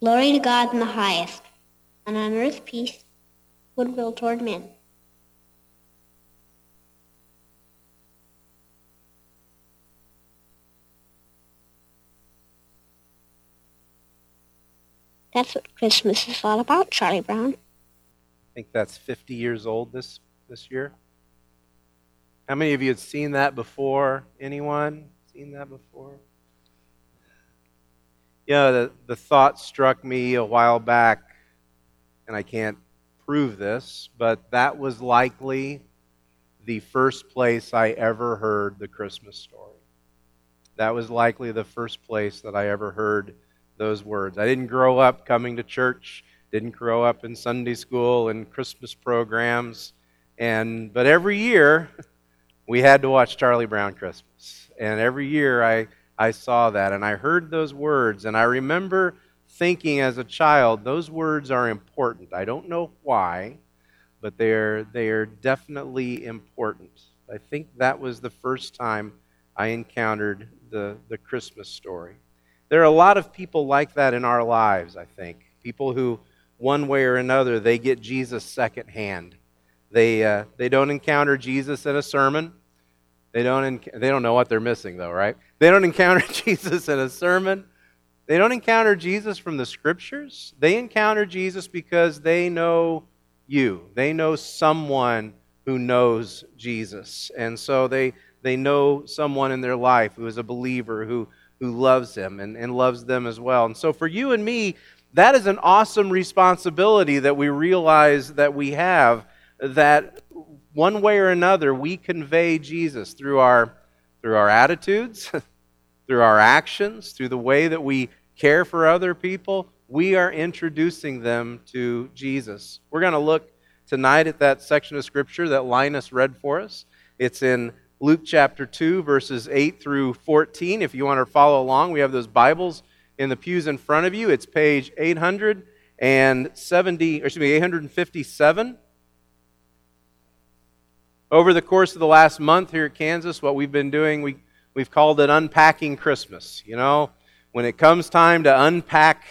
Glory to God in the highest, and on earth peace, goodwill toward men. That's what Christmas is all about, Charlie Brown. I think that's 50 years old this, this year. How many of you had seen that before? Anyone seen that before? You know, the, the thought struck me a while back, and I can't prove this, but that was likely the first place I ever heard the Christmas story. That was likely the first place that I ever heard those words. I didn't grow up coming to church, didn't grow up in Sunday school and Christmas programs, and but every year we had to watch Charlie Brown Christmas. And every year I, I saw that and I heard those words. And I remember thinking as a child, those words are important. I don't know why, but they're, they're definitely important. I think that was the first time I encountered the, the Christmas story. There are a lot of people like that in our lives, I think. People who, one way or another, they get Jesus secondhand. They, uh, they don't encounter Jesus in a sermon. They don't, they don't know what they're missing, though, right? They don't encounter Jesus in a sermon. They don't encounter Jesus from the scriptures. They encounter Jesus because they know you. They know someone who knows Jesus. And so they, they know someone in their life who is a believer, who, who loves him and, and loves them as well. And so for you and me, that is an awesome responsibility that we realize that we have that one way or another, we convey Jesus through our, through our attitudes, through our actions, through the way that we care for other people. We are introducing them to Jesus. We're going to look tonight at that section of Scripture that Linus read for us. It's in Luke chapter 2, verses 8 through 14. If you want to follow along, we have those Bibles in the pews in front of you. It's page 870, or excuse me, 857. Over the course of the last month here at Kansas, what we've been doing, we, we've called it Unpacking Christmas. You know, when it comes time to unpack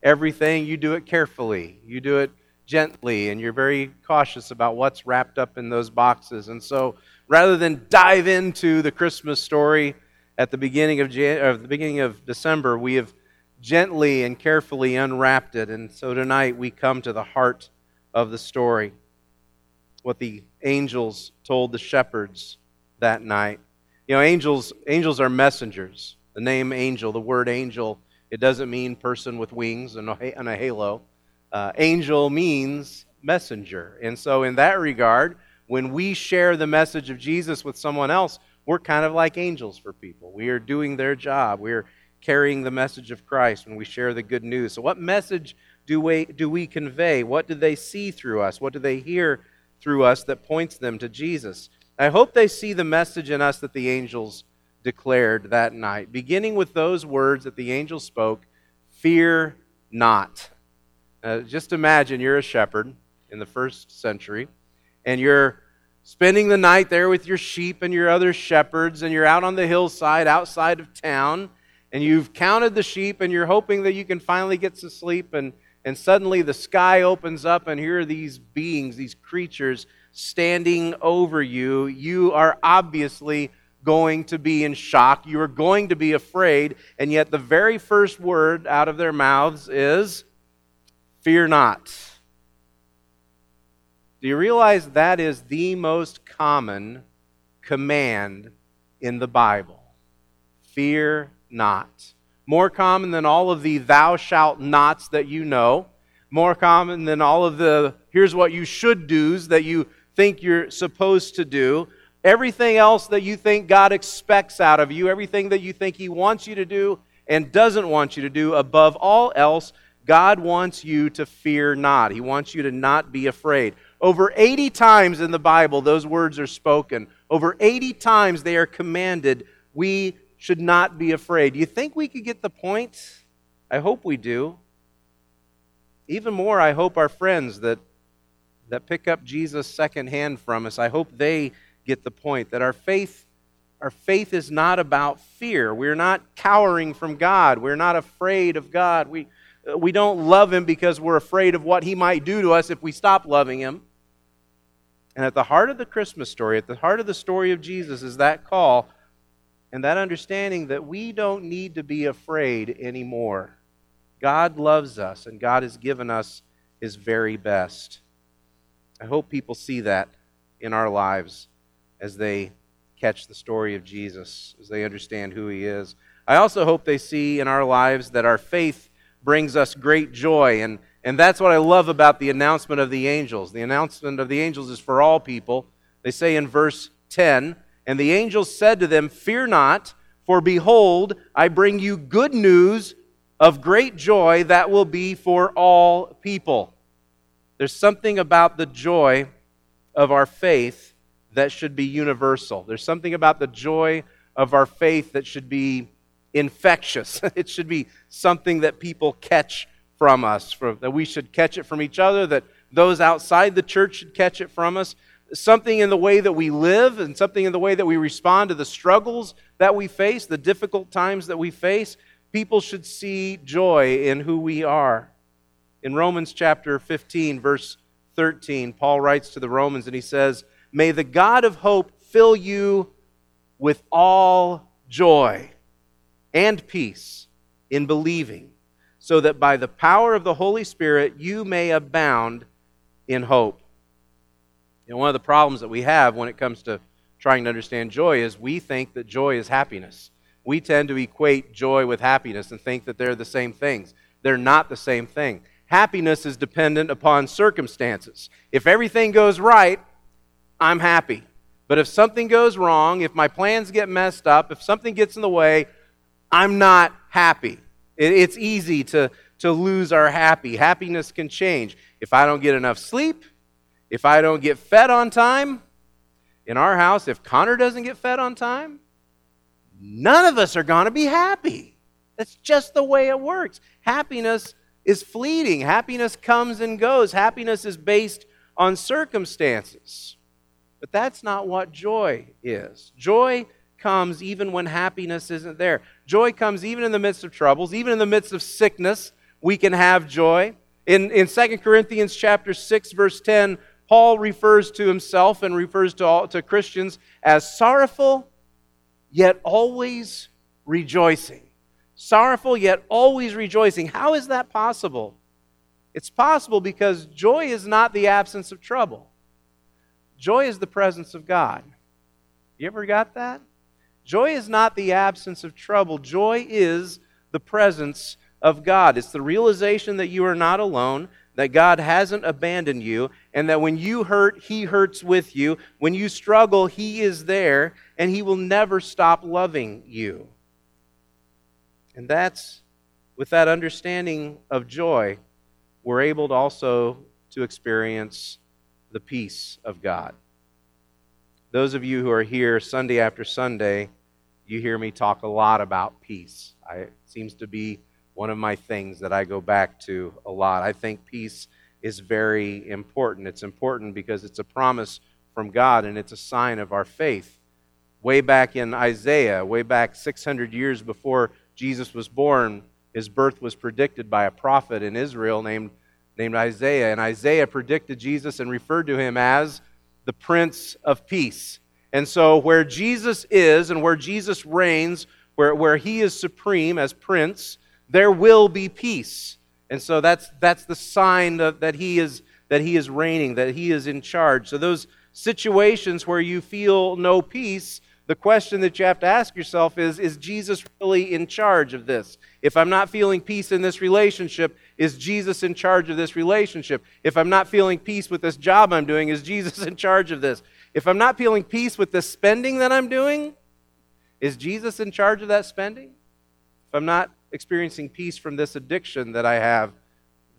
everything, you do it carefully, you do it gently, and you're very cautious about what's wrapped up in those boxes. And so, rather than dive into the Christmas story at the beginning of, Jan- or the beginning of December, we have gently and carefully unwrapped it. And so tonight we come to the heart of the story what the angels told the shepherds that night. You know, angels, angels are messengers. The name angel, the word angel, it doesn't mean person with wings and a halo. Uh, angel means messenger. And so, in that regard, when we share the message of Jesus with someone else, we're kind of like angels for people. We are doing their job. We are carrying the message of Christ when we share the good news. So, what message do we, do we convey? What do they see through us? What do they hear through us that points them to Jesus. I hope they see the message in us that the angels declared that night, beginning with those words that the angel spoke Fear not. Uh, just imagine you're a shepherd in the first century, and you're spending the night there with your sheep and your other shepherds, and you're out on the hillside outside of town, and you've counted the sheep, and you're hoping that you can finally get to sleep and and suddenly the sky opens up, and here are these beings, these creatures standing over you. You are obviously going to be in shock. You are going to be afraid. And yet, the very first word out of their mouths is, Fear not. Do you realize that is the most common command in the Bible? Fear not. More common than all of the thou shalt nots that you know. More common than all of the here's what you should do's that you think you're supposed to do. Everything else that you think God expects out of you, everything that you think He wants you to do and doesn't want you to do, above all else, God wants you to fear not. He wants you to not be afraid. Over 80 times in the Bible, those words are spoken. Over 80 times they are commanded, we should not be afraid. You think we could get the point? I hope we do. Even more, I hope our friends that, that pick up Jesus secondhand from us, I hope they get the point that our faith, our faith is not about fear. We're not cowering from God. We're not afraid of God. We, we don't love Him because we're afraid of what He might do to us if we stop loving Him. And at the heart of the Christmas story, at the heart of the story of Jesus, is that call and that understanding that we don't need to be afraid anymore. God loves us, and God has given us His very best. I hope people see that in our lives as they catch the story of Jesus, as they understand who He is. I also hope they see in our lives that our faith brings us great joy and and that's what I love about the announcement of the angels. The announcement of the angels is for all people. They say in verse 10 And the angels said to them, Fear not, for behold, I bring you good news of great joy that will be for all people. There's something about the joy of our faith that should be universal. There's something about the joy of our faith that should be infectious. it should be something that people catch from us, that we should catch it from each other, that those outside the church should catch it from us. Something in the way that we live and something in the way that we respond to the struggles that we face, the difficult times that we face. People should see joy in who we are. In Romans chapter 15, verse 13, Paul writes to the Romans and he says, May the God of hope fill you with all joy and peace in believing so that by the power of the Holy Spirit you may abound in hope. One of the problems that we have when it comes to trying to understand joy is we think that joy is happiness. We tend to equate joy with happiness and think that they're the same things. They're not the same thing. Happiness is dependent upon circumstances. If everything goes right, I'm happy. But if something goes wrong, if my plans get messed up, if something gets in the way, I'm not happy. It's easy to, to lose our happy. Happiness can change. If I don't get enough sleep, if I don't get fed on time, in our house, if Connor doesn't get fed on time, none of us are going to be happy. That's just the way it works. Happiness is fleeting, happiness comes and goes, happiness is based on circumstances. But that's not what joy is. Joy comes even when happiness isn't there. Joy comes even in the midst of troubles, even in the midst of sickness, we can have joy. In, in 2 Corinthians chapter 6, verse 10, Paul refers to himself and refers to, all, to Christians as sorrowful, yet always rejoicing. Sorrowful, yet always rejoicing. How is that possible? It's possible because joy is not the absence of trouble. Joy is the presence of God. You ever got that? Joy is not the absence of trouble, joy is the presence of God. It's the realization that you are not alone, that God hasn't abandoned you, and that when you hurt, He hurts with you. When you struggle, He is there, and He will never stop loving you. And that's with that understanding of joy, we're able to also to experience the peace of God. Those of you who are here Sunday after Sunday, you hear me talk a lot about peace. I, it seems to be one of my things that I go back to a lot. I think peace is very important. It's important because it's a promise from God and it's a sign of our faith. Way back in Isaiah, way back 600 years before Jesus was born, his birth was predicted by a prophet in Israel named, named Isaiah. And Isaiah predicted Jesus and referred to him as the Prince of Peace. And so, where Jesus is and where Jesus reigns, where, where he is supreme as prince, there will be peace. And so, that's, that's the sign that, that he is that He is reigning, that He is in charge. So, those situations where you feel no peace, the question that you have to ask yourself is Is Jesus really in charge of this? If I'm not feeling peace in this relationship, is Jesus in charge of this relationship? If I'm not feeling peace with this job I'm doing, is Jesus in charge of this? If I'm not feeling peace with the spending that I'm doing, is Jesus in charge of that spending? If I'm not experiencing peace from this addiction that I have,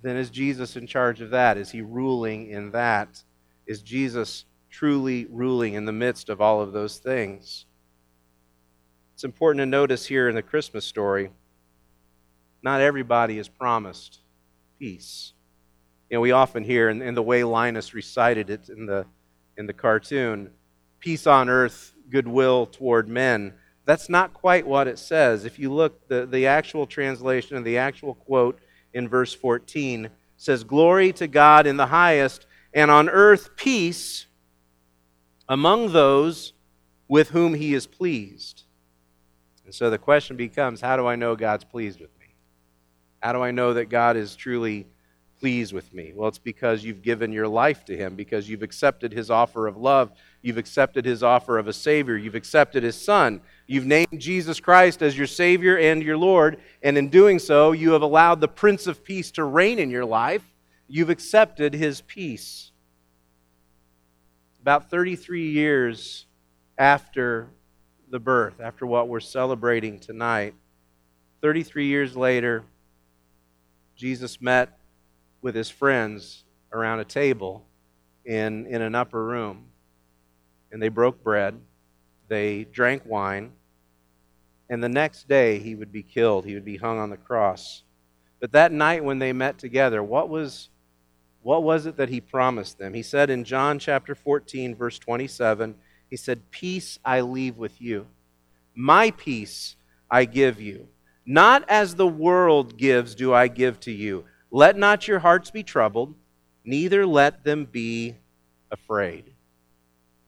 then is Jesus in charge of that? Is he ruling in that? Is Jesus truly ruling in the midst of all of those things? It's important to notice here in the Christmas story, not everybody is promised peace. You know, we often hear, in, in the way Linus recited it in the, in the cartoon, peace on earth, goodwill toward men. That's not quite what it says. If you look, the, the actual translation and the actual quote in verse 14 says, Glory to God in the highest, and on earth peace among those with whom he is pleased. And so the question becomes how do I know God's pleased with me? How do I know that God is truly pleased with me? Well, it's because you've given your life to him, because you've accepted his offer of love, you've accepted his offer of a Savior, you've accepted his Son. You've named Jesus Christ as your Savior and your Lord, and in doing so, you have allowed the Prince of Peace to reign in your life. You've accepted his peace. About 33 years after the birth, after what we're celebrating tonight, 33 years later, Jesus met with his friends around a table in, in an upper room. And they broke bread, they drank wine, and the next day he would be killed. He would be hung on the cross. But that night when they met together, what was, what was it that he promised them? He said in John chapter 14, verse 27, he said, Peace I leave with you, my peace I give you. Not as the world gives, do I give to you. Let not your hearts be troubled, neither let them be afraid.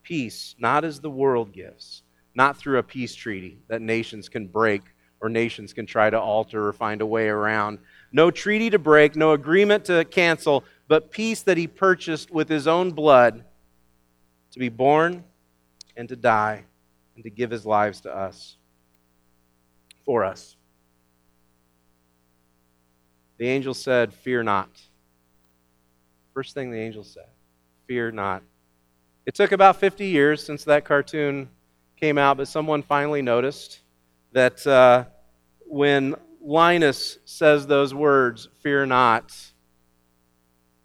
Peace, not as the world gives not through a peace treaty that nations can break or nations can try to alter or find a way around. No treaty to break, no agreement to cancel, but peace that he purchased with his own blood to be born and to die and to give his lives to us, for us. The angel said, Fear not. First thing the angel said, Fear not. It took about 50 years since that cartoon came out, but someone finally noticed that uh, when Linus says those words, fear not,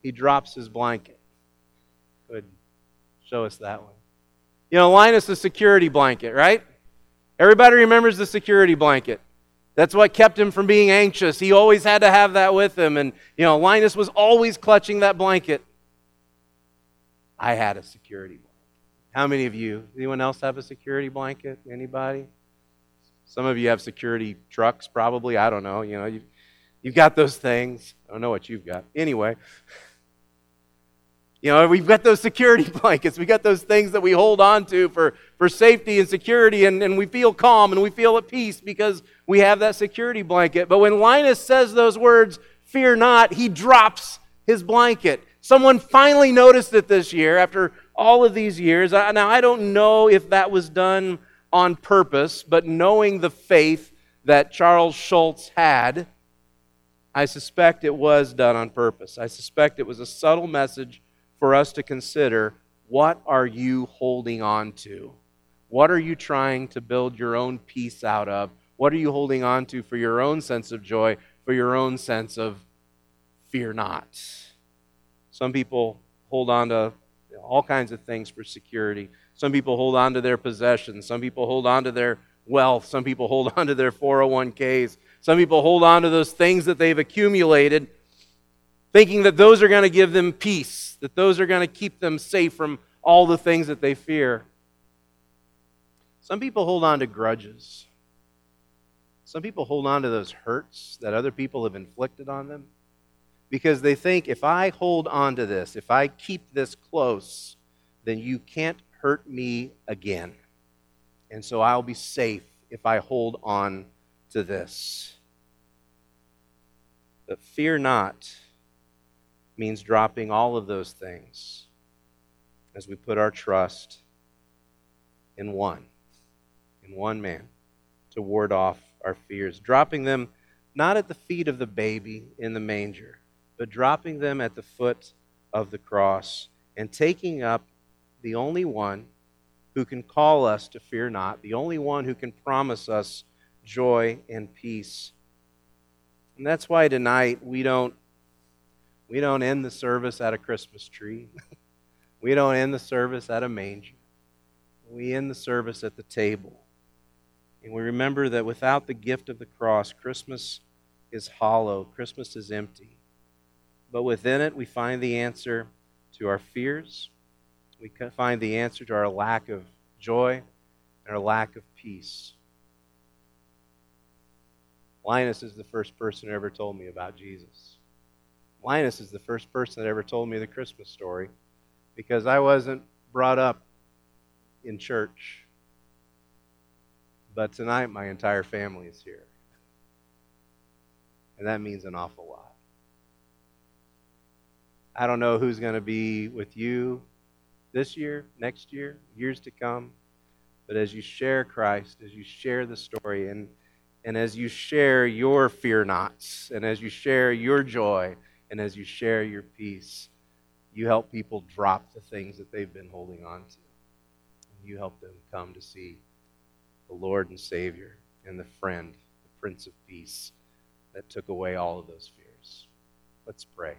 he drops his blanket. Good. Show us that one. You know, Linus, the security blanket, right? Everybody remembers the security blanket. That's what kept him from being anxious. He always had to have that with him. And, you know, Linus was always clutching that blanket. I had a security blanket. How many of you? Anyone else have a security blanket? Anybody? Some of you have security trucks, probably. I don't know. You know, you've, you've got those things. I don't know what you've got. Anyway, you know, we've got those security blankets. We've got those things that we hold on to for, for safety and security, and, and we feel calm and we feel at peace because we have that security blanket. But when Linus says those words, fear not, he drops his blanket. Someone finally noticed it this year after all of these years. Now, I don't know if that was done on purpose, but knowing the faith that Charles Schulz had, I suspect it was done on purpose. I suspect it was a subtle message for us to consider what are you holding on to? What are you trying to build your own peace out of? What are you holding on to for your own sense of joy, for your own sense of fear not? Some people hold on to all kinds of things for security. Some people hold on to their possessions. Some people hold on to their wealth. Some people hold on to their 401ks. Some people hold on to those things that they've accumulated, thinking that those are going to give them peace, that those are going to keep them safe from all the things that they fear. Some people hold on to grudges. Some people hold on to those hurts that other people have inflicted on them because they think if I hold on to this, if I keep this close, then you can't hurt me again. And so I'll be safe if I hold on to this. But fear not. Means dropping all of those things as we put our trust in one, in one man, to ward off our fears, dropping them not at the feet of the baby in the manger, but dropping them at the foot of the cross and taking up the only one who can call us to fear not, the only one who can promise us joy and peace. And that's why tonight we don't we don't end the service at a Christmas tree. we don't end the service at a manger. We end the service at the table. And we remember that without the gift of the cross, Christmas is hollow, Christmas is empty. But within it, we find the answer to our fears, we find the answer to our lack of joy and our lack of peace. Linus is the first person who ever told me about Jesus. Linus is the first person that ever told me the Christmas story because I wasn't brought up in church. But tonight, my entire family is here. And that means an awful lot. I don't know who's going to be with you this year, next year, years to come. But as you share Christ, as you share the story, and, and as you share your fear nots, and as you share your joy, and as you share your peace, you help people drop the things that they've been holding on to. And you help them come to see the Lord and Savior and the friend, the Prince of Peace that took away all of those fears. Let's pray.